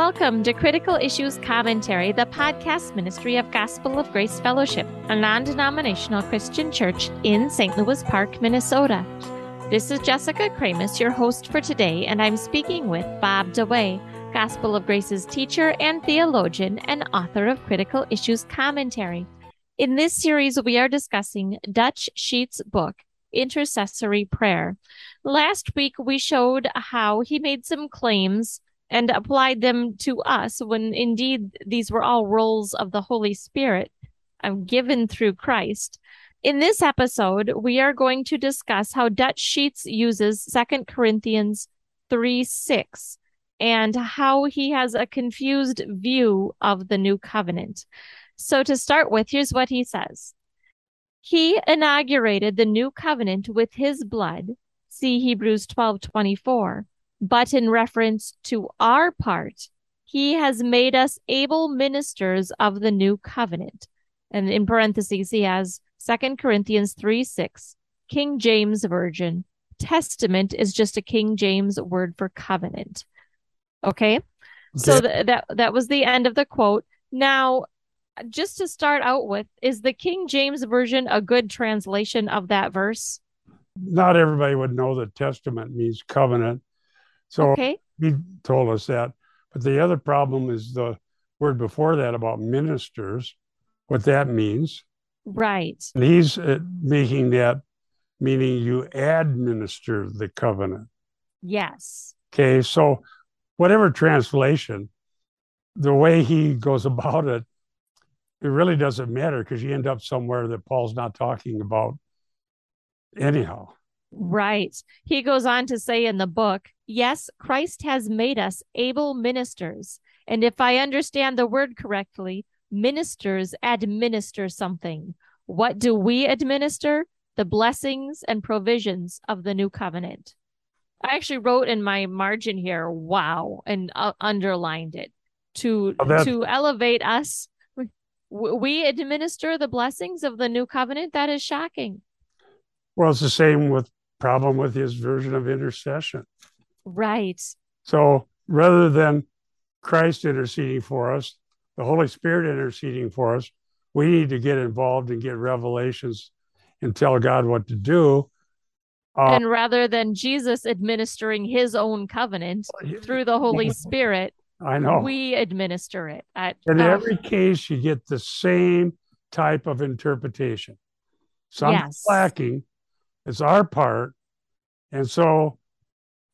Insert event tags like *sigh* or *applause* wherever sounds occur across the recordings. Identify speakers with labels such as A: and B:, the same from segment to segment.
A: Welcome to Critical Issues Commentary, the podcast ministry of Gospel of Grace Fellowship, a non denominational Christian church in St. Louis Park, Minnesota. This is Jessica Kramasz, your host for today, and I'm speaking with Bob DeWaay, Gospel of Grace's teacher and theologian and author of Critical Issues Commentary. In this series, we are discussing Dutch Sheet's book, Intercessory Prayer. Last week, we showed how he made some claims and applied them to us when indeed these were all roles of the Holy Spirit um, given through Christ. In this episode, we are going to discuss how Dutch Sheets uses 2 Corinthians 3 6 and how he has a confused view of the new covenant. So, to start with, here's what he says He inaugurated the new covenant with his blood. See Hebrews 12 24 but in reference to our part, he has made us able ministers of the new covenant. And in parentheses, he has Second Corinthians 3 6, King James Version. Testament is just a King James word for covenant. Okay. okay. So th- that that was the end of the quote. Now, just to start out with, is the King James Version a good translation of that verse?
B: Not everybody would know that testament means covenant. So
A: okay.
B: he told us that. But the other problem is the word before that about ministers, what that means.
A: Right.
B: And he's uh, making that meaning you administer the covenant.
A: Yes.
B: Okay. So, whatever translation, the way he goes *laughs* about it, it really doesn't matter because you end up somewhere that Paul's not talking about anyhow.
A: Right. He goes on to say in the book, yes, Christ has made us able ministers. And if I understand the word correctly, ministers administer something. What do we administer? The blessings and provisions of the new covenant. I actually wrote in my margin here, wow, and uh, underlined it to oh, to elevate us. We administer the blessings of the new covenant. That is shocking.
B: Well, it's the same with problem with his version of intercession.
A: Right.
B: So rather than Christ interceding for us, the Holy Spirit interceding for us, we need to get involved and get revelations and tell God what to do.
A: Uh, and rather than Jesus administering his own covenant through the Holy Spirit,
B: I know
A: we administer it. At,
B: In uh, every case, you get the same type of interpretation. Some yes. lacking, it's our part. And so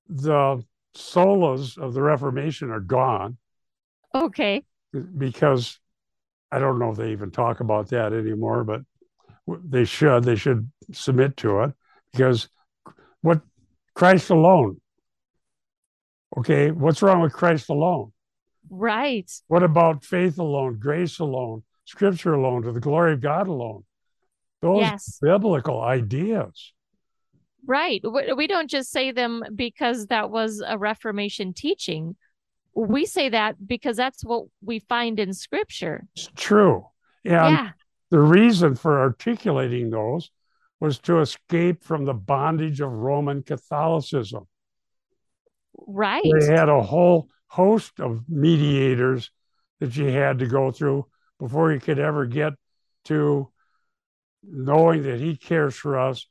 B: the solas of the Reformation are gone.
A: Okay.
B: Because I don't know if they even talk about that anymore, but they should. They should submit to it because what Christ alone. Okay, what's wrong with Christ alone?
A: Right.
B: What about faith alone, grace alone, scripture alone, to the glory of God alone? Those yes. biblical ideas.
A: Right. We don't just say them because that was a Reformation teaching. We say that because that's what we find in Scripture.
B: It's true. And yeah. the reason for articulating those was to escape from the bondage of Roman Catholicism.
A: Right.
B: They had a whole host of mediators that you had to go through before you could ever get to knowing that he cares for us,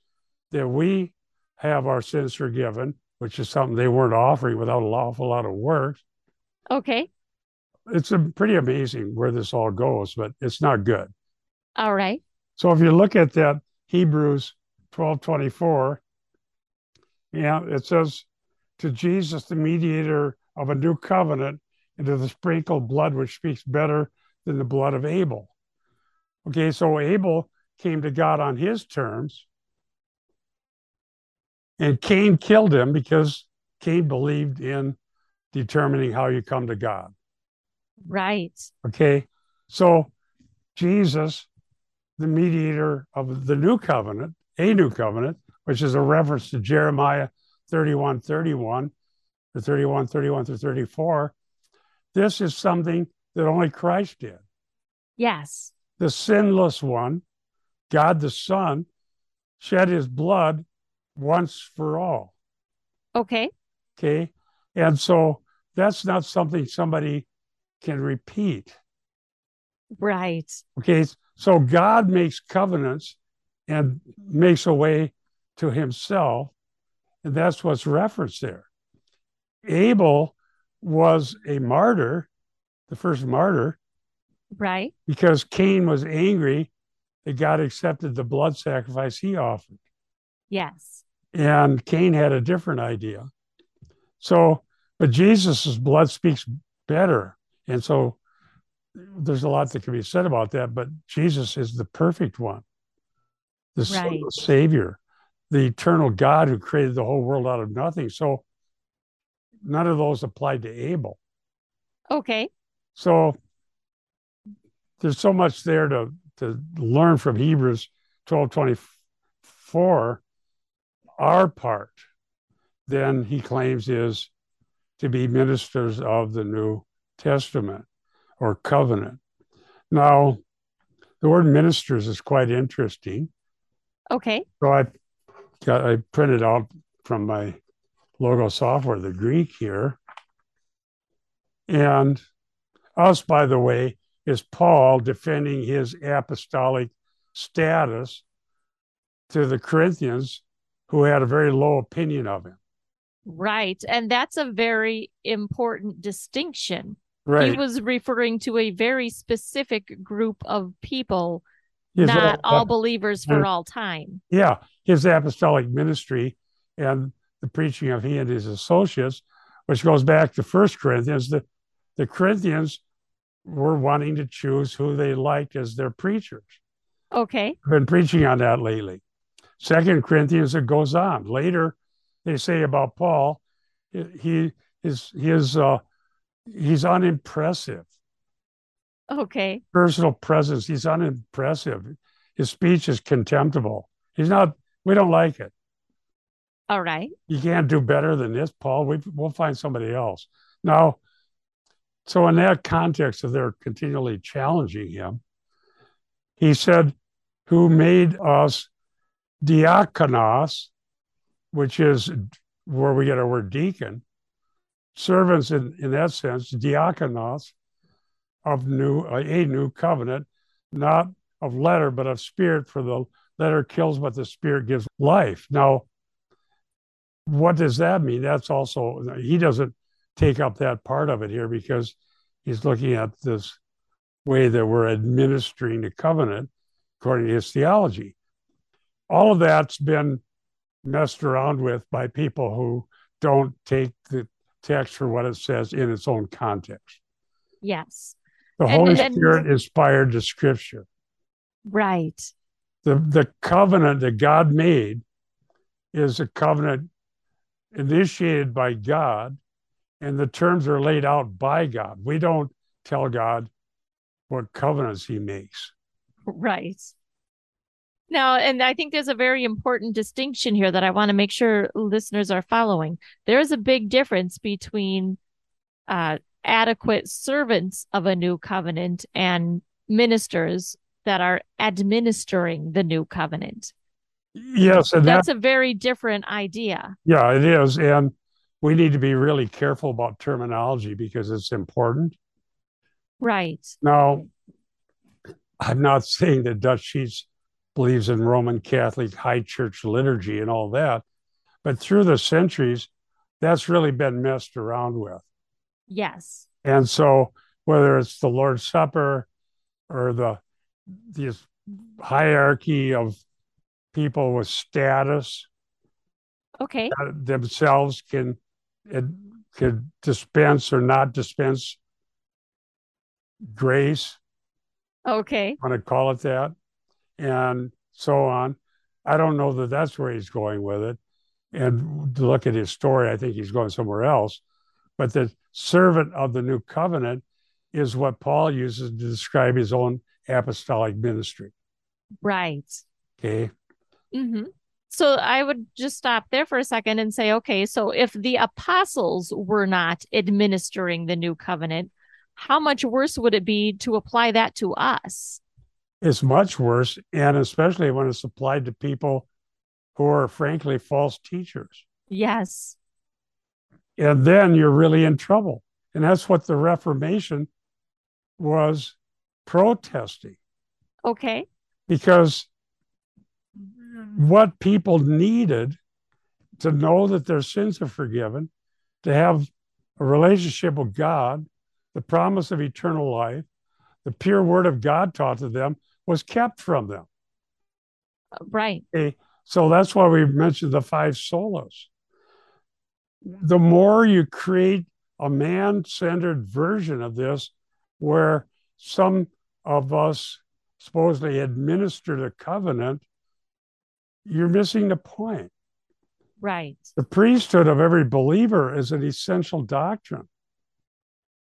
B: that we have our sins forgiven, which is something they weren't offering without an awful lot of work.
A: Okay.
B: It's a, pretty amazing where this all goes, but it's not good.
A: All right.
B: So if you look at that Hebrews 12 24, yeah, it says, To Jesus, the mediator of a new covenant, and to the sprinkled blood which speaks better than the blood of Abel. Okay, so Abel came to God on his terms, and Cain killed him because Cain believed in determining how you come to God.
A: Right.
B: Okay. So Jesus, the mediator of the new covenant, a new covenant, which is a reference to Jeremiah 31 31, the 31 31 to 34, this is something that only Christ did.
A: Yes.
B: The sinless one, God the Son, shed his blood once for all.
A: Okay.
B: Okay. And so that's not something somebody can repeat.
A: Right.
B: Okay. So God makes covenants and makes a way to himself. And that's what's referenced there. Abel was a martyr, the first martyr,
A: Right.
B: because Cain was angry that God accepted the blood sacrifice he offered.
A: Yes.
B: And Cain had a different idea. So, but Jesus' blood speaks better. And so there's a lot that can be said about that, but Jesus is the perfect one, the
A: Right.
B: Savior, the eternal God who created the whole world out of nothing. So none of those applied to Abel.
A: Okay.
B: So there's so much there to, to learn from Hebrews 12 24. Our part, then he claims, is to be ministers of the New Testament or covenant. Now, the word ministers is quite interesting.
A: Okay.
B: So I got I printed out from my logo software the Greek here. And us, by the way, is Paul defending his apostolic status to the Corinthians who had a very low opinion of him.
A: Right. And that's a very important distinction.
B: Right.
A: He was referring to a very specific group of people,
B: His-
A: not all believers for all time.
B: yeah, his apostolic ministry and the preaching of he and his associates, which goes back to First Corinthians. The, the Corinthians were wanting to choose who they liked as their preachers.
A: Okay.
B: I've been preaching on that lately. Second Corinthians, it goes on. Later, they say about Paul, he is he is uh, he's unimpressive.
A: Okay.
B: Personal presence, he's unimpressive. His speech is contemptible. He's not. We don't like it.
A: All right.
B: You can't do better than this, Paul. We, we'll find somebody else. Now, so in that context of their continually challenging him, he said, Who made us diakonos, which is where we get our word deacon, servants in, in that sense, diakonos of new uh, a new covenant, not of letter, but of spirit, for the letter kills, but the spirit gives life. Now, what does that mean? That's also, he doesn't take up that part of it here because he's looking at this way that we're administering the covenant according to his theology. All of that's been messed around with by people who don't take the text for what it says in its own context.
A: Yes.
B: The
A: And-
B: Holy
A: and-
B: Spirit inspired the scripture.
A: Right.
B: The, the covenant that God made is a covenant initiated by God, and the terms are laid out by God. We don't tell God what covenants he makes.
A: Right. Now, and I think there's a very important distinction here that I want to make sure listeners are following. There is a big difference between uh, adequate servants of a new covenant and ministers that are administering the new covenant.
B: Yes, and that,
A: That's a very different idea.
B: yeah, it is. And we need to be really careful about terminology because it's important.
A: Right.
B: Now, I'm not saying that Dutch Sheets believes in Roman Catholic high church liturgy and all that, but through the centuries, that's really been messed around with.
A: Yes.
B: And so, whether it's the Lord's Supper or the this hierarchy of people with status
A: Okay.
B: themselves can it could dispense or not dispense grace
A: Okay.
B: want to call it that, and so on. I don't know that that's where he's going with it. And to look at his story, I think he's going somewhere else. But the servant of the new covenant is what Paul uses to describe his own apostolic ministry.
A: Right.
B: Okay.
A: hmm So I would just stop there for a second and say, okay, so if the apostles were not administering the new covenant, how much worse would it be to apply that to us?
B: It's much worse. And especially when it's applied to people who are, frankly, false teachers.
A: Yes.
B: And then you're really in trouble. And that's what the Reformation was protesting
A: Okay.
B: because mm-hmm. what people needed to know that their sins are forgiven, to have a relationship with God, the promise of eternal life, the pure word of God taught to them was kept from them.
A: Uh, right.
B: Okay. So that's why we mentioned the five solas. The more you create a man centered version of this, where some of us supposedly administer the covenant, you're missing the point.
A: Right.
B: The priesthood of every believer is an essential doctrine.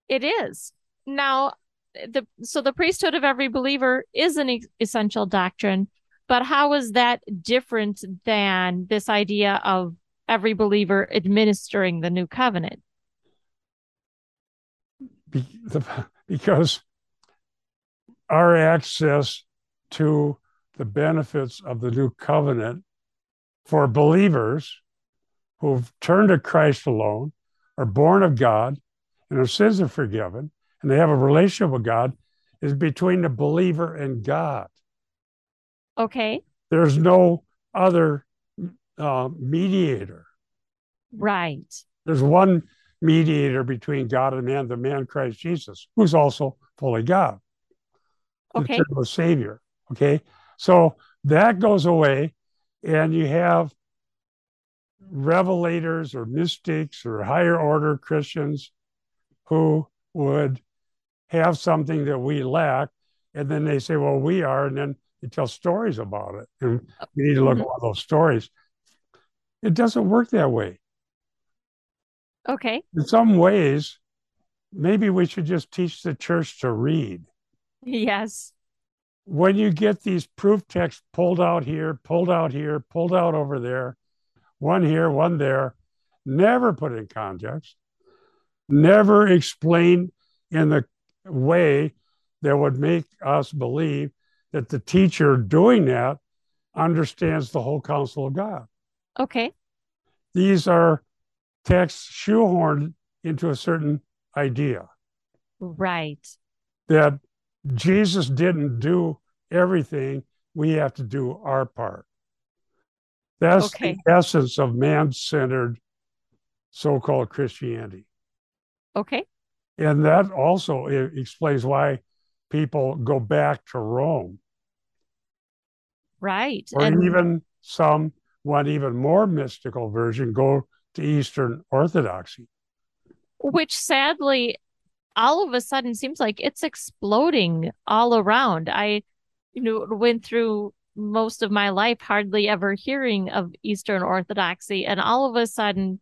A: It is. Now, the so the priesthood of every believer is an essential doctrine, but how is that different than this idea of every believer administering the new covenant?
B: Be- the- because our access to the benefits of the new covenant for believers who've turned to Christ alone, are born of God, and their sins are forgiven, and they have a relationship with God, is between the believer and God.
A: Okay.
B: There's no other uh, mediator.
A: Right.
B: There's one mediator between God and man, the man Christ Jesus, who's also fully God.
A: Okay.
B: the Savior. Okay. So that goes away, and you have revelators or mystics or higher order Christians who would have something that we lack. And then they say, well, we are. And then they tell stories about it. And we need to look
A: Mhm.
B: at all those stories. It doesn't work that way.
A: Okay.
B: In some ways, maybe we should just teach the church to read.
A: Yes.
B: when you get these proof texts pulled out here, pulled out here, pulled out over there, one here, one there, never put in context, never explained in the way that would make us believe that the teacher doing that understands the whole counsel of God.
A: Okay.
B: These are texts shoehorned into a certain idea
A: Right.
B: that Jesus didn't do everything, we have to do our part. That's
A: Okay.
B: the essence of man centered so called Christianity.
A: Okay.
B: And that also e- explains why people go back to Rome,
A: Right.
B: or
A: and
B: even some, want even more mystical version, go to Eastern Orthodoxy.
A: which sadly all of a sudden seems like it's exploding all around. I, you know, went through most of my life hardly ever hearing of Eastern Orthodoxy, and all of a sudden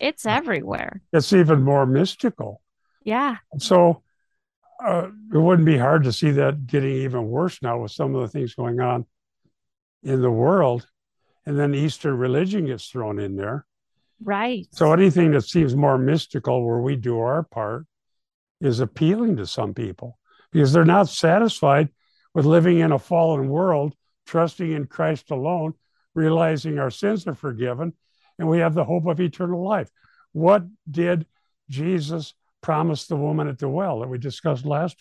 A: it's everywhere.
B: It's even more mystical.
A: Yeah.
B: So uh, it wouldn't be hard to see that getting even worse now with some of the things going on in the world. And then Eastern religion gets thrown in there.
A: Right.
B: So anything that seems more mystical where we do our part is appealing to some people because they're not satisfied with living in a fallen world, trusting in Christ alone, realizing our sins are forgiven, and we have the hope of eternal life. What did Jesus promise the woman at the well that we discussed last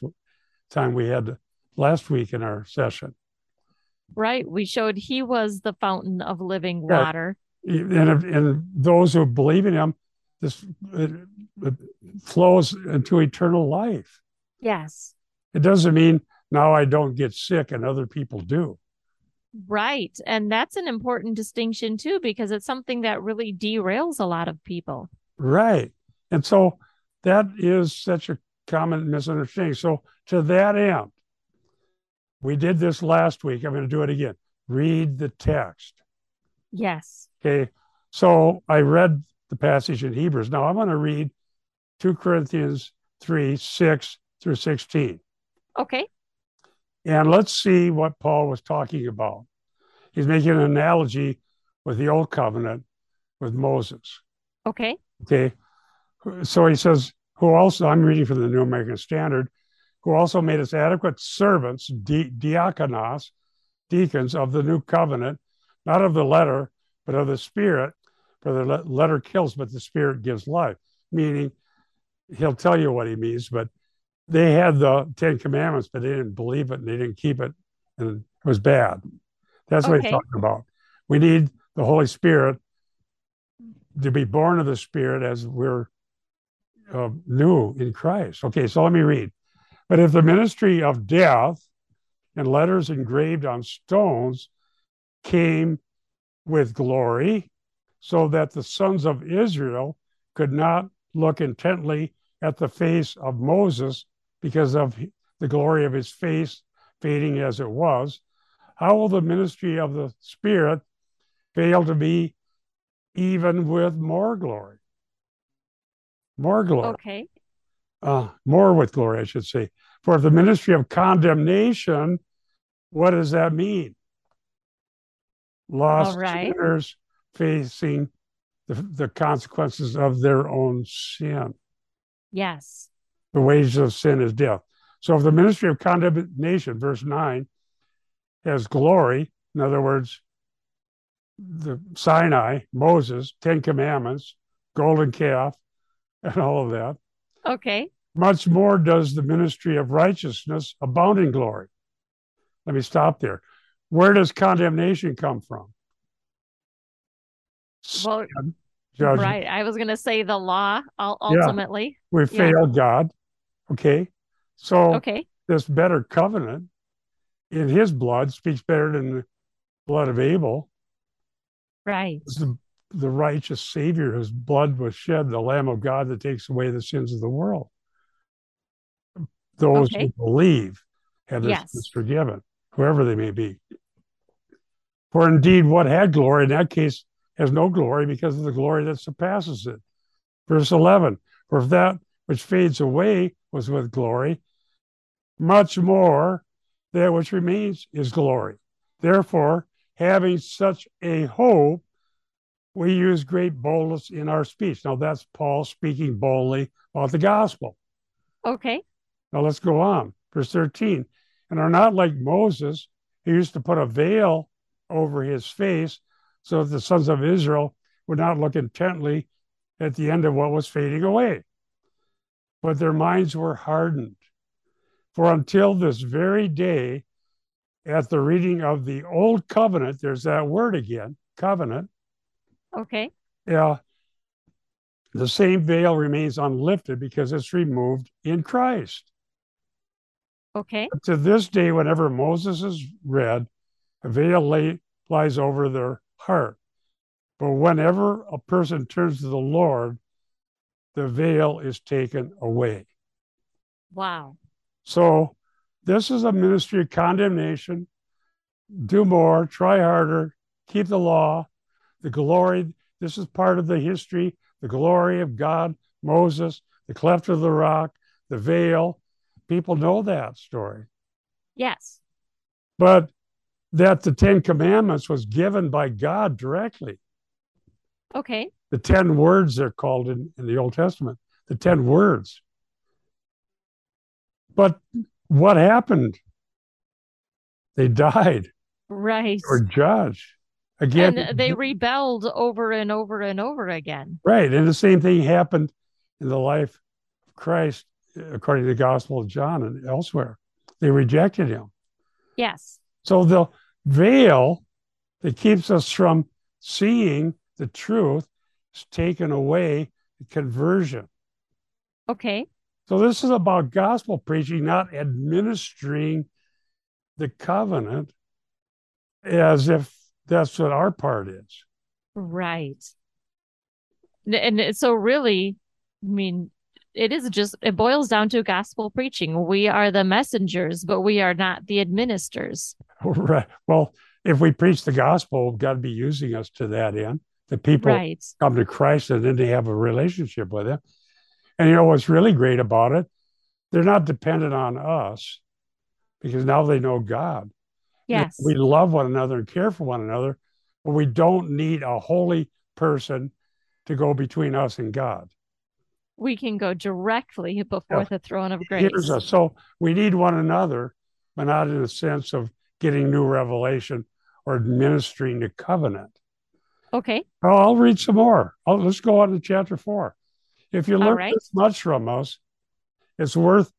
B: time we had last week in our session?
A: Right. We showed he was the fountain of living
B: Yeah.
A: water.
B: and, and those who believe in him, this it, it flows into eternal life.
A: Yes.
B: It doesn't mean now I don't get sick and other people do.
A: Right. And that's an important distinction too, because it's something that really derails a lot of people.
B: Right. And so that is such a common misunderstanding. So, to that end, we did this last week. I'm going to do it again. Read the text.
A: Yes.
B: Okay. So, I read the passage in Hebrews. Now, I'm going to read 2 Corinthians 3 6 through 16.
A: Okay.
B: And let's see what Paul was talking about. He's making an analogy with the old covenant with Moses.
A: Okay.
B: Okay. So he says, who also, I'm reading from the New American Standard, who also made us adequate servants, di- diakonos, deacons of the new covenant, not of the letter, but of the spirit. For the le- letter kills, but the spirit gives life. Meaning, he'll tell you what he means, but they had the Ten Commandments, but they didn't believe it and they didn't keep it, and it was bad. That's what he's talking about. We need the Holy Spirit to be born of the Spirit as we're uh, new in Christ. Okay, so let me read. But if the ministry of death and letters engraved on stones came with glory, so that the sons of Israel could not look intently at the face of Moses because of the glory of his face fading as it was, how will the ministry of the Spirit fail to be even with more glory? More glory
A: Okay.
B: uh, more with glory, I should say. For the ministry of condemnation, what does that mean? Lost
A: right.
B: sinners facing the, the consequences of their own sin.
A: Yes.
B: The wages of sin is death. So if the ministry of condemnation, verse 9, has glory, in other words, the Sinai, Moses, Ten Commandments, golden calf, *laughs* and all of that,
A: Okay.
B: much more does the ministry of righteousness abound in glory. Let me stop there. Where does condemnation come from?
A: Well,
B: judgment.
A: right. I was going to say the law ul-
B: Yeah.
A: ultimately.
B: We
A: Yeah.
B: failed God. Okay. So
A: Okay.
B: this better covenant in his blood speaks better than the blood of Abel.
A: Right.
B: It's the, the righteous Savior whose blood was shed, the Lamb of God that takes away the sins of the world. Those
A: Okay.
B: who believe have their
A: Yes.
B: sins forgiven, whoever they may be. For indeed, what had glory in that case has no glory because of the glory that surpasses it. Verse 11 For if that which fades away was with glory, much more that which remains is glory. Therefore, having such a hope, we use great boldness in our speech. Now, that's Paul speaking boldly about the gospel.
A: Okay.
B: Now, let's go on. Verse 13. And are not like Moses, who used to put a veil over his face so that the sons of Israel would not look intently at the end of what was fading away. But their minds were hardened. For until this very day, at the reading of the old covenant, there's that word again, covenant,
A: Okay.
B: yeah, the same veil remains unlifted because it's removed in Christ.
A: Okay.
B: To this day, whenever Moses is read, a veil lay, lies over their heart. But whenever a person turns to the Lord, the veil is taken away.
A: Wow.
B: So, this is a ministry of condemnation. Do more, try harder, keep the law, the glory. This is part of the history, the glory of God, Moses, the cleft of the rock, the veil. People know that story.
A: Yes.
B: But that the Ten Commandments was given by God directly.
A: Okay.
B: The 10 words they're called in, in the Old Testament, the 10 words. But what happened? They *laughs* died
A: Right.
B: or judged. Again,
A: and they rebelled over and over and over again.
B: right. And the same thing happened in the life of Christ, according to the Gospel of John and elsewhere. They rejected him.
A: Yes.
B: So the veil that keeps us from seeing the truth is taken away conversion.
A: Okay.
B: So this is about gospel preaching, not administering the covenant as if that's what our part is.
A: Right. And so really, I mean, it is just it boils down to gospel preaching. We are the messengers, but we are not the administrators. *laughs*
B: Right. Well, if we preach the gospel, God be using us to that end. The people
A: Right.
B: come to Christ and then they have a relationship with Him. And you know what's really great about it? They're not dependent on us because now they know God.
A: Yes.
B: We love one another and care for one another, but we don't need a holy person to go between us and God.
A: we can go directly before the throne of grace.
B: Here's us. So we need one another, but not in the sense of getting new revelation or administering the covenant.
A: Okay.
B: Well, I'll read some more. Oh, let's go on to chapter four. If you learn
A: right.
B: this much from us, it's worth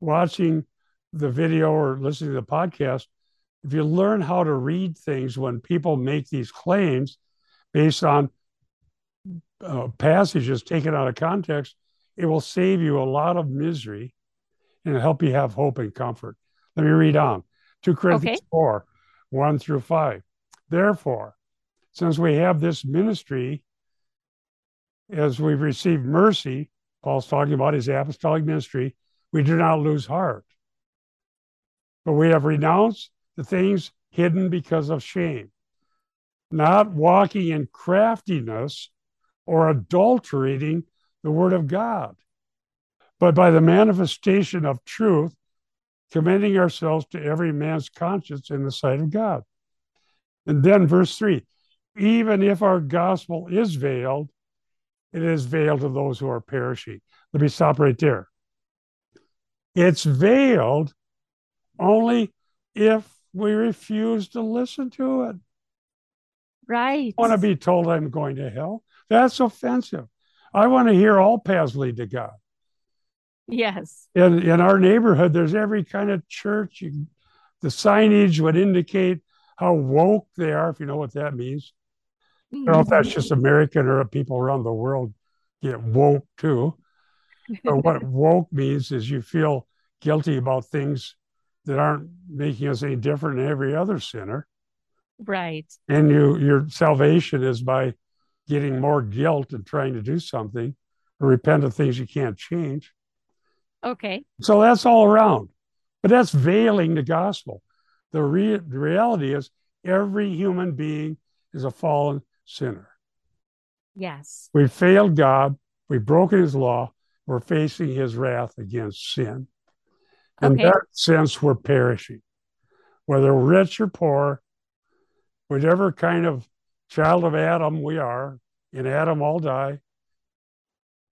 B: watching the video or listening to the podcast. If you learn how to read things when people make these claims based on uh, passages taken out of context, it will save you a lot of misery and help you have hope and comfort. Let me read on 2 Corinthians
A: Okay.
B: 4 1 through 5. Therefore, since we have this ministry, as we've received mercy, Paul's talking about his apostolic ministry, we do not lose heart. But we have renounced the things hidden because of shame, not walking in craftiness or adulterating the word of God, but by the manifestation of truth, commending ourselves to every man's conscience in the sight of God. And then verse 3 even if our gospel is veiled, it is veiled to those who are perishing. Let me stop right there. It's veiled only if we refuse to listen to it.
A: Right.
B: I want to be told I'm going to hell. That's offensive. I want to hear all paths lead to God.
A: Yes.
B: In, in our neighborhood, there's every kind of church. You, the signage would indicate how woke they are, if you know what that means. I don't know if that's mm-hmm. just American or people around the world get woke too. But what *laughs* woke means is you feel guilty about things that aren't making us any different than every other sinner.
A: right.
B: And you your salvation is by getting more guilt and trying to do something or repent of things you can't change.
A: Okay.
B: So that's all around. But that's veiling the gospel. The, re- the reality is every human being is a fallen sinner.
A: Yes.
B: We failed God. We've broken his law. We're facing his wrath against sin. In that sense, we're perishing. Whether rich or poor, whatever kind of child of Adam we are, in Adam all die.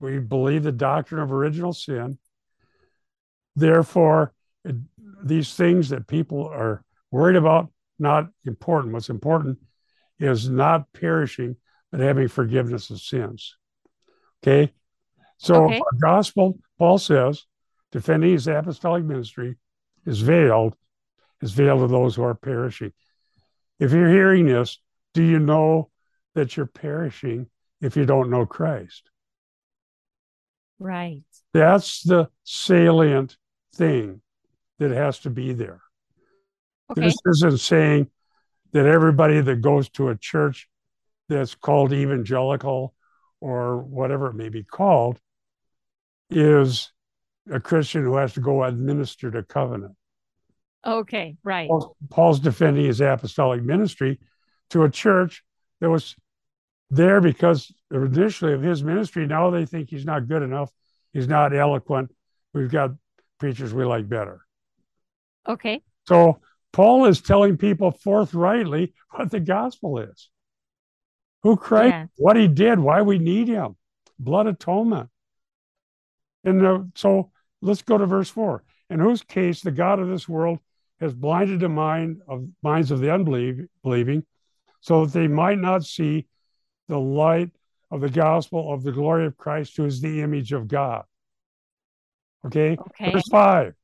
B: We believe the doctrine of original sin. Therefore, it, these things that people are worried about, not important. What's important is not perishing, but having forgiveness of sins. Okay. So
A: Okay.
B: our gospel, Paul says, defending his apostolic ministry is veiled, is veiled to those who are perishing. If you're hearing this, do you know that you're perishing if you don't know Christ?
A: Right.
B: That's the salient thing that has to be there.
A: Okay.
B: This isn't saying that everybody that goes to a church that's called evangelical or whatever it may be called is a Christian who has to go administer the covenant.
A: Okay. Right.
B: Paul- Paul's defending his apostolic ministry to a church that was there because initially of his ministry. Now they think he's not good enough. He's not eloquent. We've got preachers we like better.
A: Okay.
B: So Paul is telling people forthrightly what the gospel is. Who Christ,
A: Yeah.
B: what he did, why we need him, blood atonement. And uh, so let's go to verse four. In whose case the God of this world has blinded the mind of minds of the unbelieving, so that they might not see the light of the gospel of the glory of Christ, who is the image of God. Okay.
A: Okay.
B: Verse 5.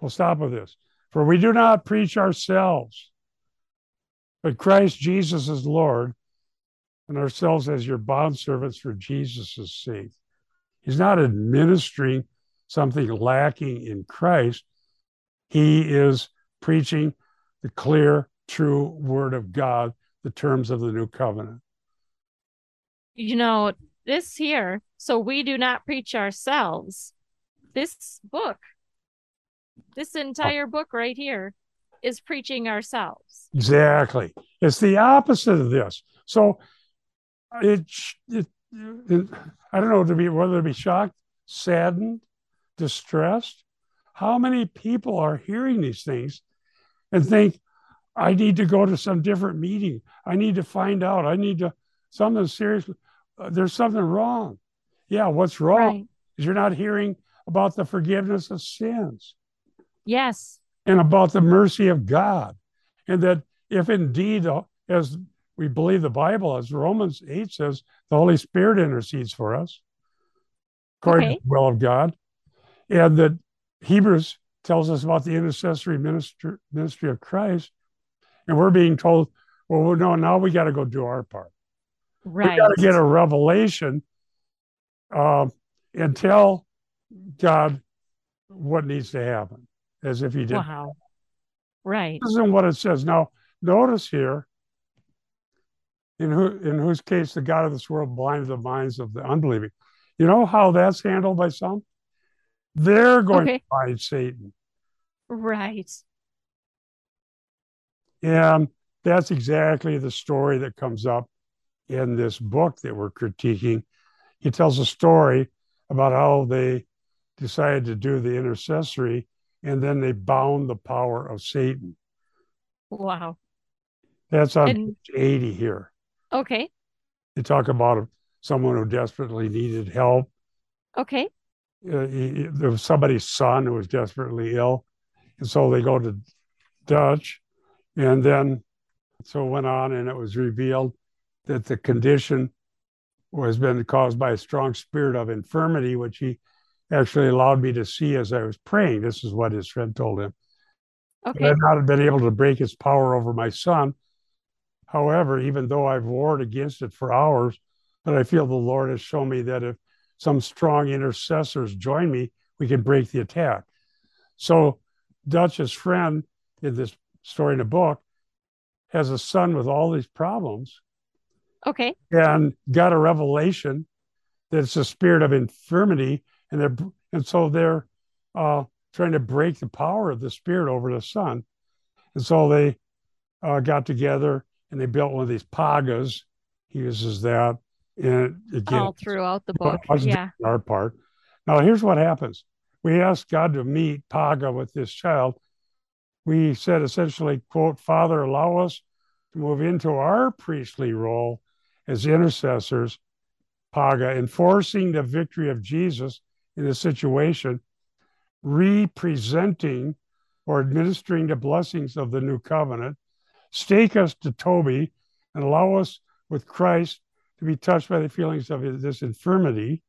B: We'll stop with this. For we do not preach ourselves, but Christ Jesus is Lord, and ourselves as your bondservants for Jesus' sake. He's not administering something lacking in Christ. He is preaching the clear, true word of God, the terms of the new covenant.
A: You know, this here, so we do not preach ourselves. This book, this entire book right here is preaching ourselves.
B: Exactly. It's the opposite of this. So it, it, it I don't know to be whether to be shocked, saddened, distressed. How many people are hearing these things and think, I need to go to some different meeting. I need to find out. I need to something serious. Uh, there's something wrong. Yeah, what's wrong
A: Right.
B: is you're not hearing about the forgiveness of sins
A: Yes.
B: and about the mercy of God. And that if indeed, uh, as we believe the Bible, as Romans 8 says, the Holy Spirit intercedes for us. according
A: Okay.
B: to the will of God. And that Hebrews tells us about the intercessory ministry, ministry of Christ. And we're being told, well, no, now we got to go do our part.
A: Right.
B: We got to get a revelation uh, and tell God what needs to happen, as if He did.
A: Wow. Right.
B: This isn't what it says. Now, notice here, in who in whose case the God of this world blinded the minds of the unbelieving. You know how that's handled by some? They're going
A: Okay.
B: to find Satan.
A: Right.
B: And that's exactly the story that comes up in this book that we're critiquing. He tells a story about how they decided to do the intercessory and then they bound the power of Satan.
A: Wow.
B: That's on
A: And
B: page 80 here.
A: okay.
B: They talk about someone who desperately needed help.
A: Okay.
B: Uh, he- he- there was somebody's son who was desperately ill. And so they go to Dutch. And then so it went on, and it was revealed that the condition was been caused by a strong spirit of infirmity, which he actually allowed me to see as I was praying. This is what his friend told him. Okay. I
A: Okay.
B: have not been able to break its power over my son. However, even though I've warred against it for hours, but I feel the Lord has shown me that if some strong intercessors join me, we can break the attack. So, Dutch's friend in this story in the book has a son with all these problems
A: Okay.
B: and got a revelation that it's a spirit of infirmity, and they're and so they're uh, trying to break the power of the spirit over the son, and so they uh, got together and they built one of these pagas. He uses that, and again,
A: All throughout the book. Yeah.
B: our part. Now, here's what happens: we asked God to meet Paga with this child. We said essentially, "quote Father, allow us to move into our priestly role as intercessors, Paga, enforcing the victory of Jesus in the situation, representing or administering the blessings of the new covenant. Stake us to Toby and allow us with Christ to be touched by the feelings of his, this infirmity.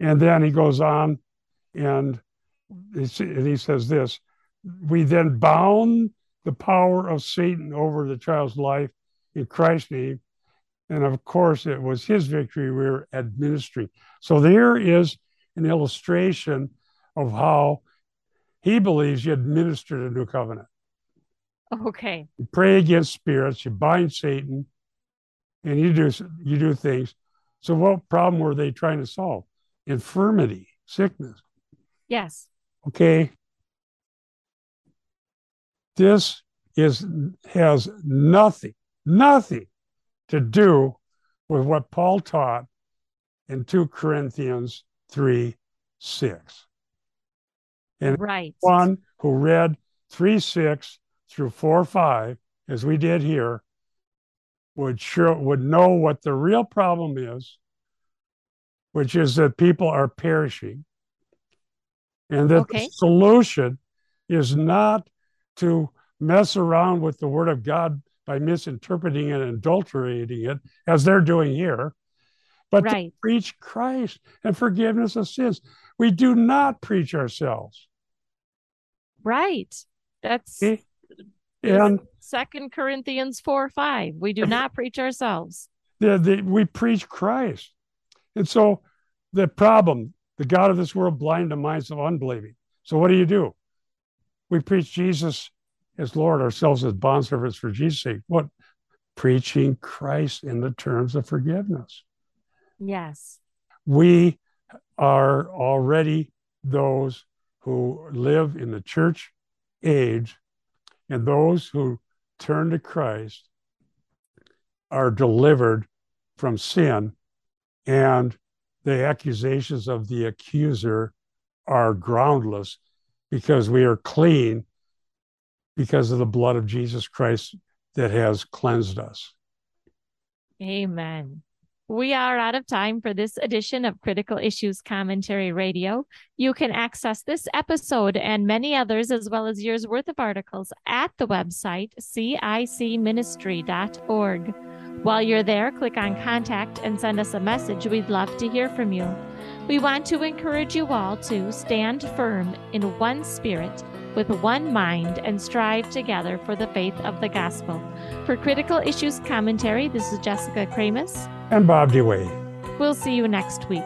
B: And then he goes on and he, and he says this We then bound the power of Satan over the child's life in Christ's name. And of course, it was his victory we were administering. So there is an illustration of how he believes you administered a new covenant.
A: Okay.
B: You pray against spirits, you bind Satan, and you do you do things. So what problem were they trying to solve? Infirmity, sickness.
A: Yes.
B: Okay. This is has nothing, nothing to do with what Paul taught in 2 Corinthians 3 6. And
A: Right.
B: one who read 3 6 through 4 5, as we did here, would sure would know what the real problem is, which is that people are perishing. And that
A: Okay.
B: the solution is not to mess around with the word of God by misinterpreting and adulterating it, as they're doing here, but to preach Christ and forgiveness of sins. We do not preach ourselves.
A: Right. That's
B: Okay? And
A: Second Corinthians 4 5. We do not preach ourselves.
B: the, the, we preach Christ. And so the problem, the God of this world blind the minds of unbelieving. So what do you do? We preach Jesus as Lord, ourselves as bondservants for Jesus' sake. What? Preaching Christ in the terms of forgiveness.
A: Yes.
B: We are already those who live in the church age, and those who turn to Christ are delivered from sin, and the accusations of the accuser are groundless because we are clean because of the blood of Jesus Christ that has cleansed us.
A: Amen. We are out of time for this edition of Critical Issues Commentary Radio. You can access this episode and many others, as well as years worth of articles, at the website cicministry.org. While you're there, click on contact and send us a message. We'd love to hear from you. We want to encourage you all to stand firm in one spirit, with one mind, and strive together for the faith of the gospel. For Critical Issues Commentary, this is Jessica Kramasz.
B: And Bob DeWaay.
A: We'll see you next week.